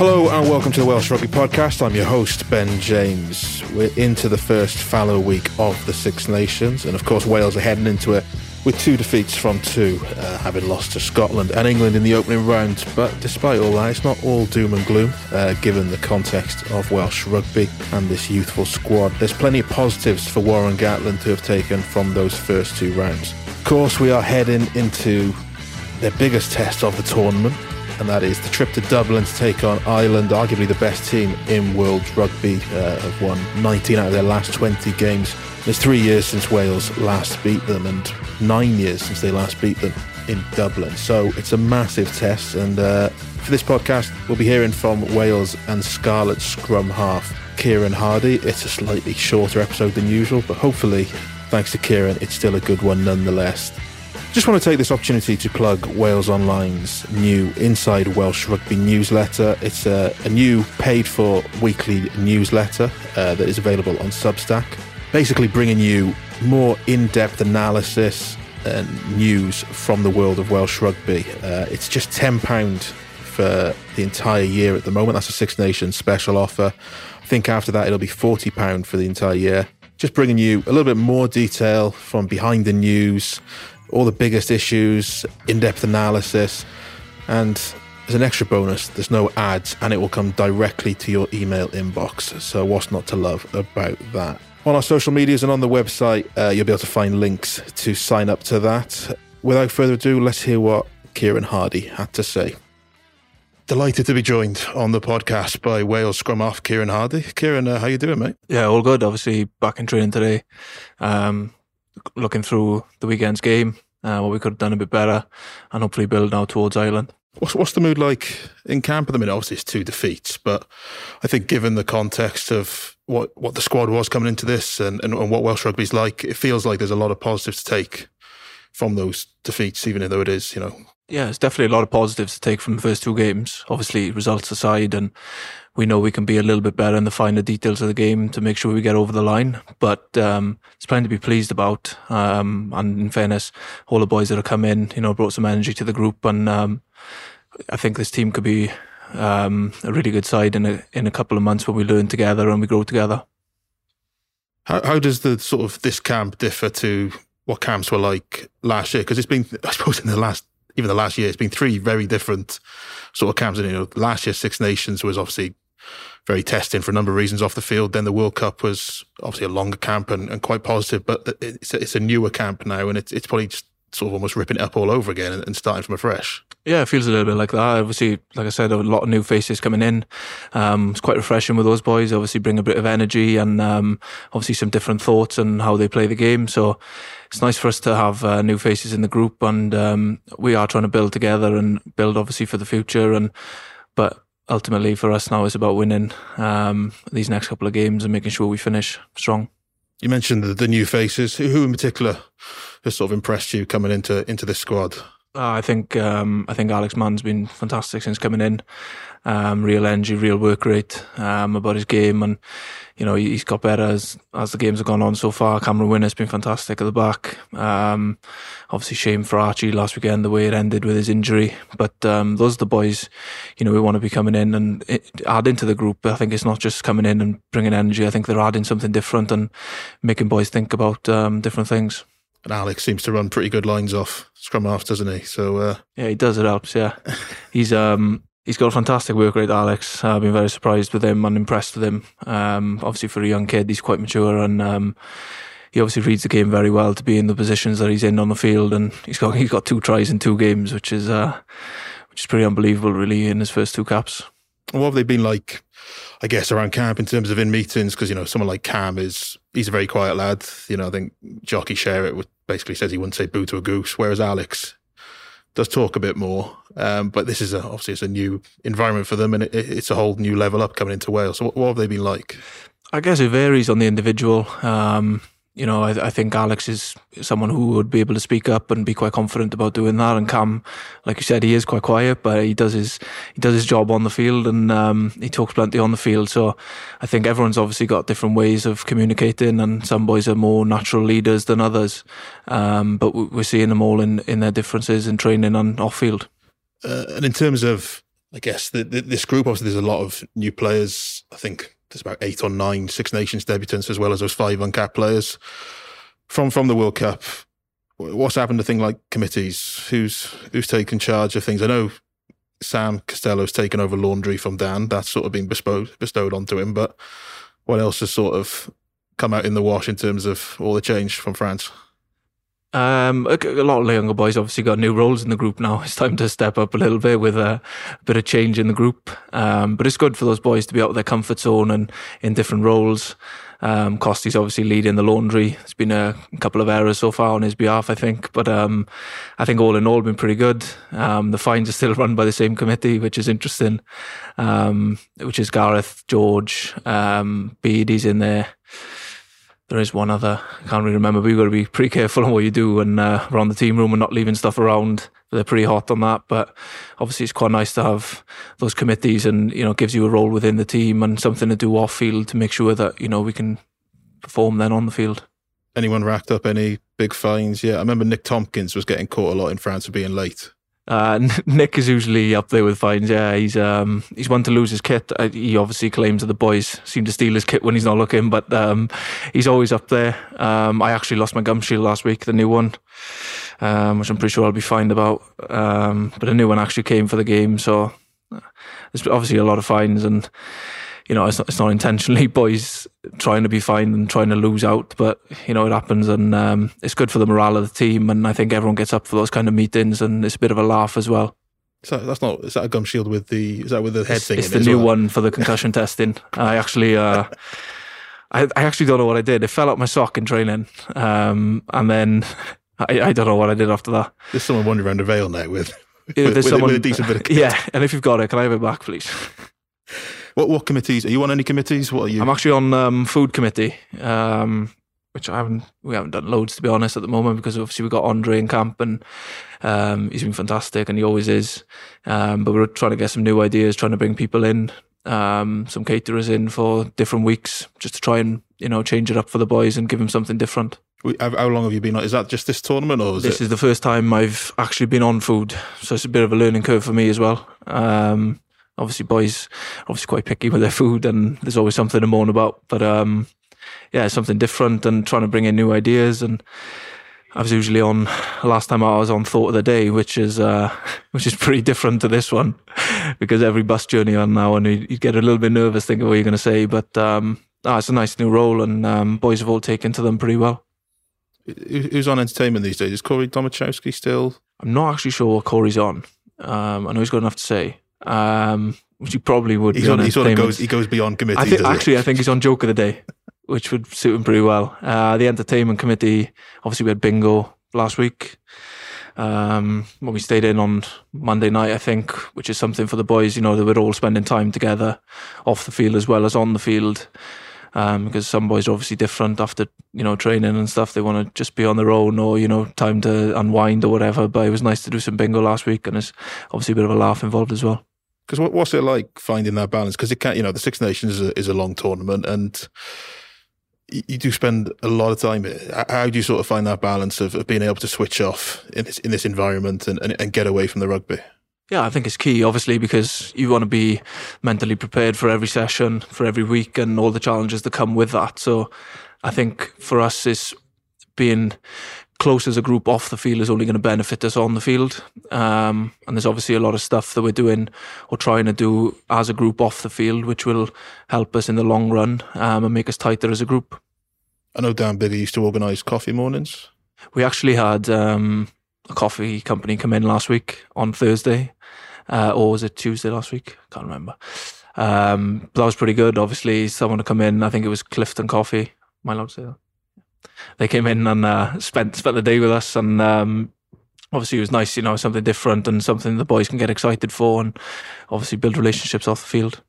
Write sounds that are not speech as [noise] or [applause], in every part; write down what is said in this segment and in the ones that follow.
Hello and welcome to the Welsh Rugby Podcast. I'm your host, Ben James. We're into the first fallow week of the Six Nations, and of course, Wales are heading into it with two defeats from two, uh, having lost to Scotland and England in the opening round. But despite all that, it's not all doom and gloom, uh, given the context of Welsh rugby and this youthful squad. There's plenty of positives for Warren Gatland to have taken from those first two rounds. Of course, we are heading into their biggest test of the tournament, and that is the trip to Dublin to take on Ireland, arguably the best team in world rugby. Uh, have won 19 out of their last 20 games. It's three years since Wales last beat them, and nine years since they last beat them in Dublin. So it's a massive test, and uh, for this podcast, we'll be hearing from Wales and Scarlet scrum half Kieran Hardy. It's a slightly shorter episode than usual, but hopefully, thanks to Kieran, it's still a good one nonetheless. Just want to take this opportunity to plug Wales Online's new Inside Welsh Rugby newsletter. It's a, a new paid for weekly newsletter uh, that is available on Substack, basically bringing you more in depth analysis and news from the world of Welsh rugby. Uh, it's just £10 for the entire year at the moment. That's a Six Nations special offer. I think after that, it'll be £40 for the entire year. Just bringing you a little bit more detail from behind the news, all the biggest issues, in depth analysis, and as an extra bonus, there's no ads and it will come directly to your email inbox. So, what's not to love about that? On our social medias and on the website, uh, you'll be able to find links to sign up to that. Without further ado, let's hear what Kieran Hardy had to say. Delighted to be joined on the podcast by Wales scrum half Kieran Hardy. Kieran, uh, how you doing, mate? Yeah, all good. Obviously, back in training today. Um, looking through the weekend's game, uh, what we could have done a bit better, and hopefully build now towards Ireland. What's, what's the mood like in camp at the minute? Obviously, it's two defeats, but I think given the context of what, what the squad was coming into this and, and, and what Welsh rugby's like, it feels like there's a lot of positives to take from those defeats, even though it is, you know. Yeah, it's definitely a lot of positives to take from the first two games. Obviously, results aside, and we know we can be a little bit better in the finer details of the game to make sure we get over the line. But um, it's plenty to be pleased about. Um, and in fairness, all the boys that have come in, you know, brought some energy to the group, and um, I think this team could be um, a really good side in a in a couple of months when we learn together and we grow together. How, how does the sort of this camp differ to what camps were like last year? Because it's been, I suppose, in the last even the last year, it's been three very different sort of camps. And you know, last year Six Nations was obviously very testing for a number of reasons off the field. Then the World Cup was obviously a longer camp and, and quite positive, but it's a, it's a newer camp now, and it's it's probably just sort of almost ripping it up all over again and, and starting from afresh. Yeah, it feels a little bit like that. Obviously, like I said, a lot of new faces coming in. Um, it's quite refreshing with those boys. Obviously, bring a bit of energy and um, obviously some different thoughts on how they play the game. So it's nice for us to have uh, new faces in the group, and um, we are trying to build together and build obviously for the future. And but ultimately, for us now, it's about winning um, these next couple of games and making sure we finish strong. You mentioned the, the new faces. Who in particular has sort of impressed you coming into into this squad? Uh, I think um, I think Alex Mann's been fantastic since coming in. Um, real energy, real work rate um, about his game, and you know he's got better as as the games have gone on so far. Cameron Winnett's been fantastic at the back. Um, obviously, shame for Archie last weekend the way it ended with his injury, but um, those are the boys you know we want to be coming in and add into the group. I think it's not just coming in and bringing energy. I think they're adding something different and making boys think about um, different things. And Alex seems to run pretty good lines off scrum half, doesn't he? So uh... yeah, he does. It helps. Yeah, [laughs] he's um he's got a fantastic work rate. Alex, I've been very surprised with him and impressed with him. Um, obviously for a young kid, he's quite mature and um, he obviously reads the game very well to be in the positions that he's in on the field. And he's got he's got two tries in two games, which is uh, which is pretty unbelievable, really, in his first two caps. What have they been like? I guess around camp in terms of in meetings because you know someone like Cam is he's a very quiet lad. You know I think Jockey Sherratt basically says he wouldn't say boo to a goose, whereas Alex does talk a bit more. Um, but this is a, obviously it's a new environment for them and it, it's a whole new level up coming into Wales. So what, what, have they been like? I guess it varies on the individual. Um, you know, I, I, think Alex is someone who would be able to speak up and be quite confident about doing that. And Cam, like you said, he is quite quiet, but he does his he does his job on the field and um, he talks plenty on the field. So I think everyone's obviously got different ways of communicating, and some boys are more natural leaders than others. Um, but we're seeing them all in in their differences in training and off field. Uh, and in terms of I guess the, the, this group, obviously, there's a lot of new players. I think there's about eight or nine Six Nations debutants, as well as those five uncapped players from from the World Cup. What's happened to things like committees? Who's who's taken charge of things? I know Sam Costelow's taken over laundry from Dan. That's sort of been bestowed bestowed onto him. But what else has sort of come out in the wash in terms of all the change from France? Um, a, a, lot of the younger boys obviously got new roles in the group now. [laughs] It's time to step up a little bit with a, a bit of change in the group. Um, but it's good for those boys to be out of their comfort zone and in different roles. Um, Costy's obviously leading the laundry. There's been a couple of errors so far on his behalf, I think, but um, I think all in all, been pretty good. Um, the fines are still [laughs] run by the same committee, which is interesting. Um, which is Gareth, George, um, in there there is one other. I can't really remember, but you've got to be pretty careful on what you do and uh, around the team room and not leaving stuff around. They're pretty hot on that, but obviously it's quite nice to have those committees and you know gives you a role within the team and something to do off field to make sure that you know we can perform then on the field. Anyone racked up any big fines? Yeah, I remember Nick Tompkins was getting caught a lot in France for being late. Uh, Nick is usually up there with fines. Yeah, he's um, he's one to lose his kit. Uh, he obviously claims that the boys seem to steal his kit when he's not looking, but um, he's always up there. Um, I actually lost my gum shield last week, the new one, um, which I'm pretty sure I'll be fined about. Um, but a new one actually came for the game, so uh, there's obviously a lot of fines and you know, it's not, it's not intentionally [laughs] boys trying to be fine and trying to lose out, but you know, it happens and um, it's good for the morale of the team. And I think everyone gets up for those kind of meetings and it's a bit of a laugh as well. So that's not, is that a gum shield with the, is that with the head it's, thing? It's the new well? one for the concussion [laughs] testing. I actually, uh, I, I actually don't know what I did. It fell out my sock in training. Um, and then [laughs] I, I don't know what I did after that. There's someone wandering around a Vale now with, with, with, someone, with a decent bit of kit. Yeah. And if you've got it, can I have it back, please? What what committees are you on? Any committees? What are you? I'm actually on um, food committee, um, which I haven't we haven't done loads to be honest at the moment because obviously we've got Andre in camp and um, he's been fantastic and he always is. Um, but we're trying to get some new ideas, trying to bring people in, um, some caterers in for different weeks, just to try and you know change it up for the boys and give them something different. How long have you been on? Is that just this tournament, or is this it? is the first time I've actually been on food, so it's a bit of a learning curve for me as well. Um, obviously boys are obviously quite picky with their food and there's always something to moan about. But um, yeah, something different and trying to bring in new ideas. And I was usually on last time I was on Thought of the Day, which is uh, [laughs] which is pretty different to this one [laughs] because every bus journey on now and you, you get a little bit nervous thinking what you're going to say. But um, oh, it's a nice new role and um, boys have all taken to them pretty well. Who's on entertainment these days? Is Corey Domachowski still? I'm not actually sure what Corey's on. Um, I know he's got enough to say um, which he probably would. He's on, he sort of goes he goes beyond committee. I think, actually, I think he's on joke of the day, which would suit him pretty well. Uh, the entertainment committee, obviously, we had bingo last week. Um, when we stayed in on Monday night, I think, which is something for the boys, you know, they were all spending time together off the field as well as on the field. Um, because some boys are obviously different after you know training and stuff. They want to just be on their own or you know time to unwind or whatever. But it was nice to do some bingo last week, and there's obviously a bit of a laugh involved as well. Because what, what's it like finding that balance? Because it can't, you know, the Six Nations is a, is a long tournament, and you, do spend a lot of time. How do you sort of find that balance of, of being able to switch off in this in this environment and, and, and get away from the rugby? Yeah, I think it's key, obviously, because you want to be mentally prepared for every session, for every week, and all the challenges that come with that. So, I think for us, is being close as a group off the field is only going to benefit us on the field. Um, and there's obviously a lot of stuff that we're doing or trying to do as a group off the field, which will help us in the long run um, and make us tighter as a group. I know Dan Biggar used to organise coffee mornings. We actually had um, a coffee company come in last week on Thursday, uh, or was it Tuesday last week? Can't remember. Um, but that was pretty good. Obviously, someone to come in. I think it was Clifton Coffee. Am I allowed to say that? They came in and uh, spent spent the day with us, and um, obviously it was nice, you know, something different and something the boys can get excited for, and obviously build relationships off the field.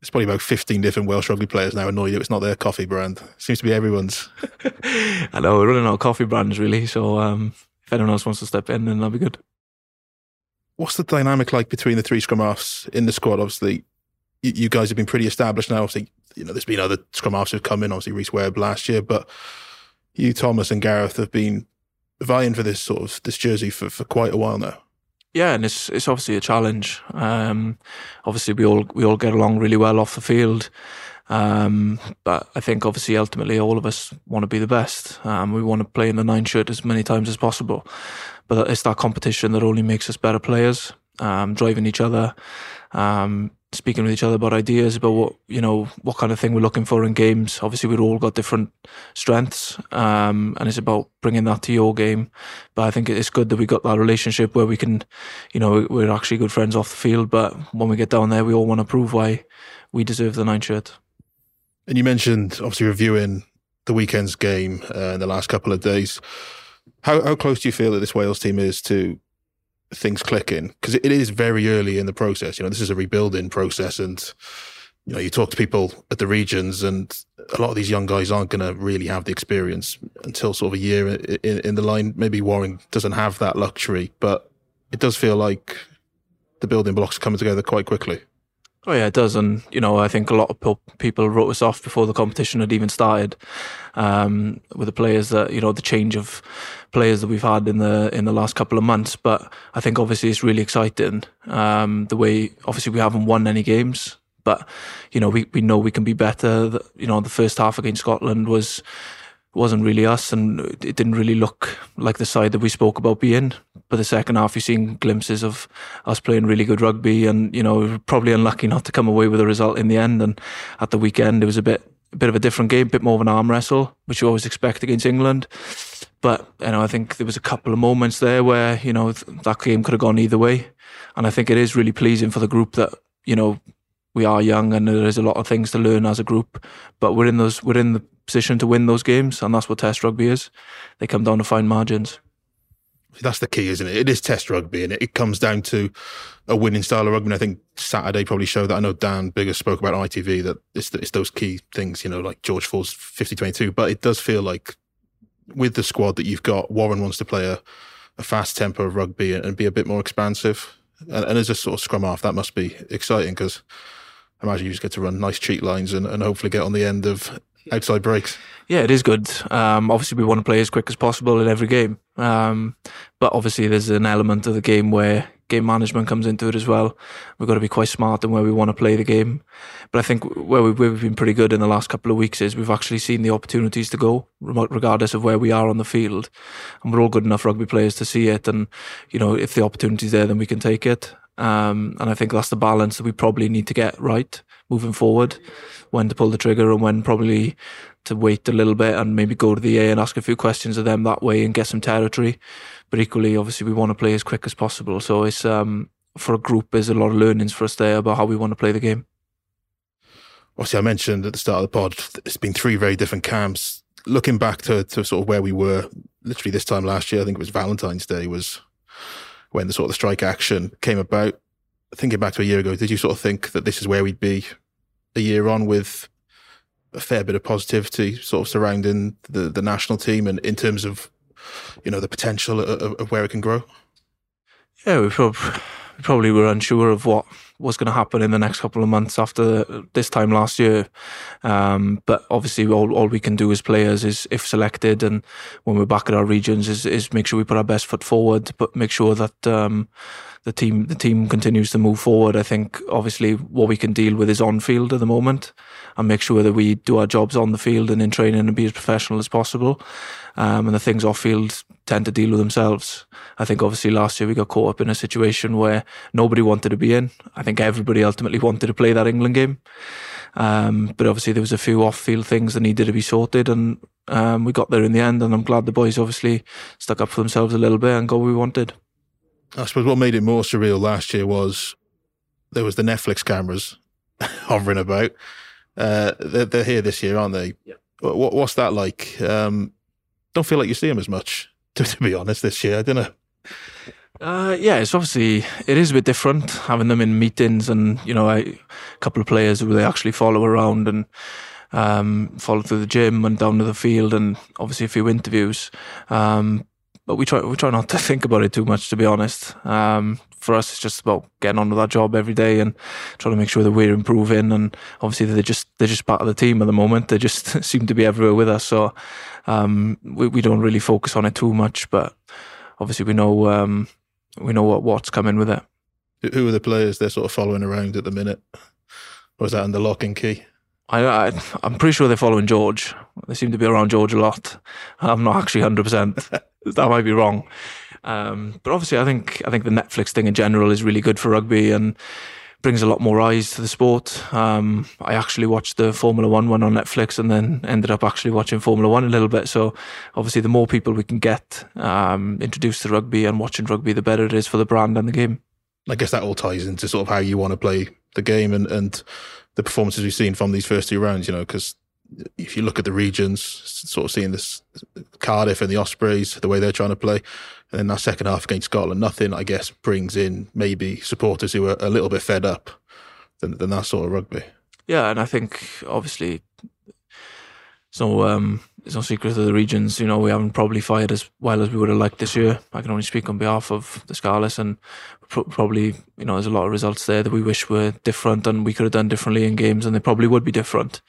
It's probably about 15 different Welsh rugby players now annoyed it's not their coffee brand. Seems to be everyone's. [laughs] I know, we're running out of coffee brands really. So um, if anyone else wants to step in, then that'll be good. What's the dynamic like between the three scrum halves in the squad? Obviously, you, guys have been pretty established now. Obviously, you know, there's been other scrum halves who've come in, obviously Rhys Webb last year, but you, Tomos, and Gareth have been vying for this sort of this jersey for, for quite a while now. Yeah, and it's it's obviously a challenge. Um, obviously, we all we all get along really well off the field, um, but I think obviously ultimately all of us want to be the best. Um, we want to play in the nine shirt as many times as possible, but it's that competition that only makes us better players. Um, driving each other, um, speaking with each other about ideas about what you know what kind of thing we're looking for in games. Obviously, we've all got different strengths, um, and it's about bringing that to your game. But I think it's good that we got that relationship where we can, you know, we're actually good friends off the field. But when we get down there, we all want to prove why we deserve the nine shirt. And you mentioned obviously reviewing the weekend's game uh, in the last couple of days. How how close do you feel that this Wales team is to things clicking because it is very early in the process. You know, this is a rebuilding process, and you know, you talk to people at the regions, and a lot of these young guys aren't going to really have the experience until sort of a year in, in the line. Maybe Warren doesn't have that luxury, but it does feel like the building blocks are coming together quite quickly. Oh yeah, it does, and you know I think a lot of people wrote us off before the competition had even started. Um, with the players that you know the change of players that we've had in the in the last couple of months, but I think obviously it's really exciting. Um, the way obviously we haven't won any games, but you know we we know we can be better. You know the first half against Scotland was wasn't really us, and it didn't really look like the side that we spoke about being. But the second half, you've seen glimpses of us playing really good rugby, and you know, probably unlucky not to come away with a result in the end. And at the weekend, it was a bit, a bit of a different game, a bit more of an arm wrestle, which you always expect against England. But you know, I think there was a couple of moments there where you know that game could have gone either way, and I think it is really pleasing for the group that you know we are young and there is a lot of things to learn as a group, but we're in those we're in the position to win those games, and that's what Test rugby is. They come down to fine margins. That's the key, isn't it? It is Test rugby, and it comes down to a winning style of rugby. And I think Saturday probably showed that. I know Dan Biggar spoke about ITV that it's, it's those key things, you know, like George Ford's 50-22. But it does feel like with the squad that you've got, Warren wants to play a, a fast tempo of rugby and be a bit more expansive. And, and as a sort of scrum half, that must be exciting because I imagine you just get to run nice cheat lines and, and hopefully get on the end of outside breaks. Yeah, it is good. Um, obviously, we want to play as quick as possible in every game. Um, but obviously, there's an element of the game where game management comes into it as well. We've got to be quite smart in where we want to play the game. But I think where we've, been pretty good in the last couple of weeks is we've actually seen the opportunities to go, regardless of where we are on the field. And we're all good enough rugby players to see it. And, you know, if the opportunity's there, then we can take it. Um, and I think that's the balance that we probably need to get right moving forward when to pull the trigger and when probably to wait a little bit and maybe go to the A and ask a few questions of them that way and get some territory. But equally, obviously, we want to play as quick as possible. So it's um, for a group, there's a lot of learnings for us there about how we want to play the game. Obviously, I mentioned at the start of the pod, it's been three very different camps. Looking back to, to sort of where we were, literally this time last year, I think it was Valentine's Day was when the sort of the strike action came about. Thinking back to a year ago, did you sort of think that this is where we'd be a year on with a fair bit of positivity sort of surrounding the, the national team and in terms of, you know, the potential of, of where it can grow? Yeah, we probably were unsure of what was going to happen in the next couple of months after this time last year. Um, but obviously, all, all we can do as players is, if selected, and when we're back at our regions, is, is make sure we put our best foot forward, but make sure that um, the team the team continues to move forward. I think obviously what we can deal with is on field at the moment, and make sure that we do our jobs on the field and in training and be as professional as possible. Um, and the things off field tend to deal with themselves. I think obviously last year we got caught up in a situation where nobody wanted to be in. I think everybody ultimately wanted to play that England game. Um, but obviously there was a few off-field things that needed to be sorted, and um, we got there in the end. And I'm glad the boys obviously stuck up for themselves a little bit and got what we wanted. I suppose what made it more surreal last year was there was the Netflix cameras [laughs] hovering about. Uh, they're, they're, here this year, aren't they? Yeah. What, what's that like? Um, don't feel like you see them as much, [laughs] to, to be honest, this year. I don't know. Uh, yeah, it's obviously it is a bit different having them in meetings and you know a couple of players who they actually follow around and um, follow through the gym and down to the field and obviously a few interviews. Um, but we try we try not to [laughs] think about it too much, to be honest. Um, for us, it's just about getting on with our job every day and trying to make sure that we're improving. And obviously, they're just they're just part of the team at the moment. They just [laughs] seem to be everywhere with us, so um, we we don't really focus on it too much. But obviously, we know um, we know what what's coming with it. Who are the players they're sort of following around at the minute? Or is that in the lock and key? I, I I'm pretty sure they're following George. They seem to be around George a lot. I'm not actually hundred percent. [laughs] That might be wrong. Um, but obviously, I think I think the Netflix thing in general is really good for rugby and brings a lot more eyes to the sport. Um, I actually watched the Formula One one on Netflix and then ended up actually watching Formula One a little bit. So obviously, the more people we can get um, introduced to rugby and watching rugby, the better it is for the brand and the game. I guess that all ties into sort of how you want to play the game and, and the performances we've seen from these first two rounds, you know, because if you look at the regions, sort of seeing this Cardiff and the Ospreys, the way they're trying to play, and then that second half against Scotland, nothing, I guess, brings in maybe supporters who are a little bit fed up than, than that sort of rugby. Yeah, and I think obviously, so um, it's no secret to the regions. You know, we haven't probably fired as well as we would have liked this year. I can only speak on behalf of the Scarlets, and probably you know there's a lot of results there that we wish were different, and we could have done differently in games, and they probably would be different.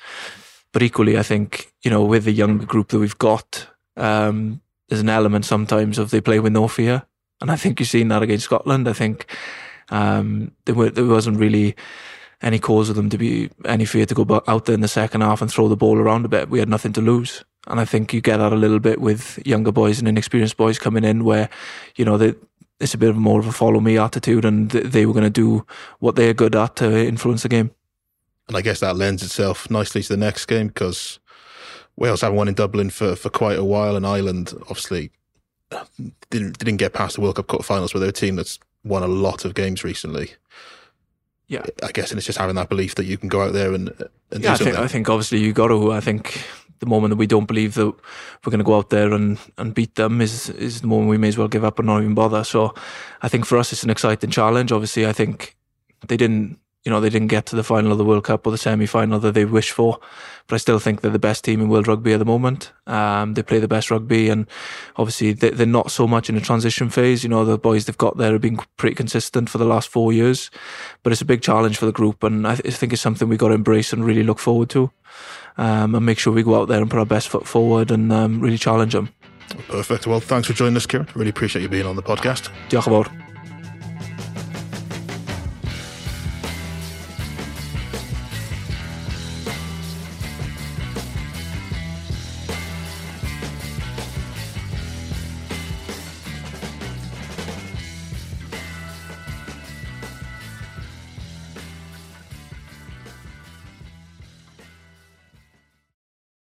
But equally, I think you know with the younger group that we've got, um, there's an element sometimes of they play with no fear, and I think you've seen that against Scotland. I think um, there, were, there wasn't really any cause for them to be any fear to go out there in the second half and throw the ball around a bit. We had nothing to lose. And I think you get that a little bit with younger boys and inexperienced boys coming in where, you know, they, it's a bit more of a follow me attitude and they were going to do what they're good at to influence the game. And I guess that lends itself nicely to the next game because Wales haven't won in Dublin for, for quite a while, and Ireland obviously didn't didn't get past the World Cup quarterfinals, but they're a team that's won a lot of games recently. Yeah, I guess, and it's just having that belief that you can go out there and, and yeah. I think I think obviously you got to. I think the moment that we don't believe that we're going to go out there and, and beat them is is the moment we may as well give up and not even bother. So I think for us it's an exciting challenge. Obviously, I think they didn't you know, they didn't get to the final of the World Cup or the semi final that they wish for. But I still think they're the best team in world rugby at the moment. Um, they play the best rugby, and obviously they, are not so much in a transition phase. You know, the boys they've got there have been pretty consistent for the last four years. But it's a big challenge for the group, and I, th- I think it's something we've got to embrace and really look forward to. Um, and make sure we go out there and put our best foot forward and um, really challenge them. Perfect. Well, thanks for joining us, Kieran. Really appreciate you being on the podcast. Diolch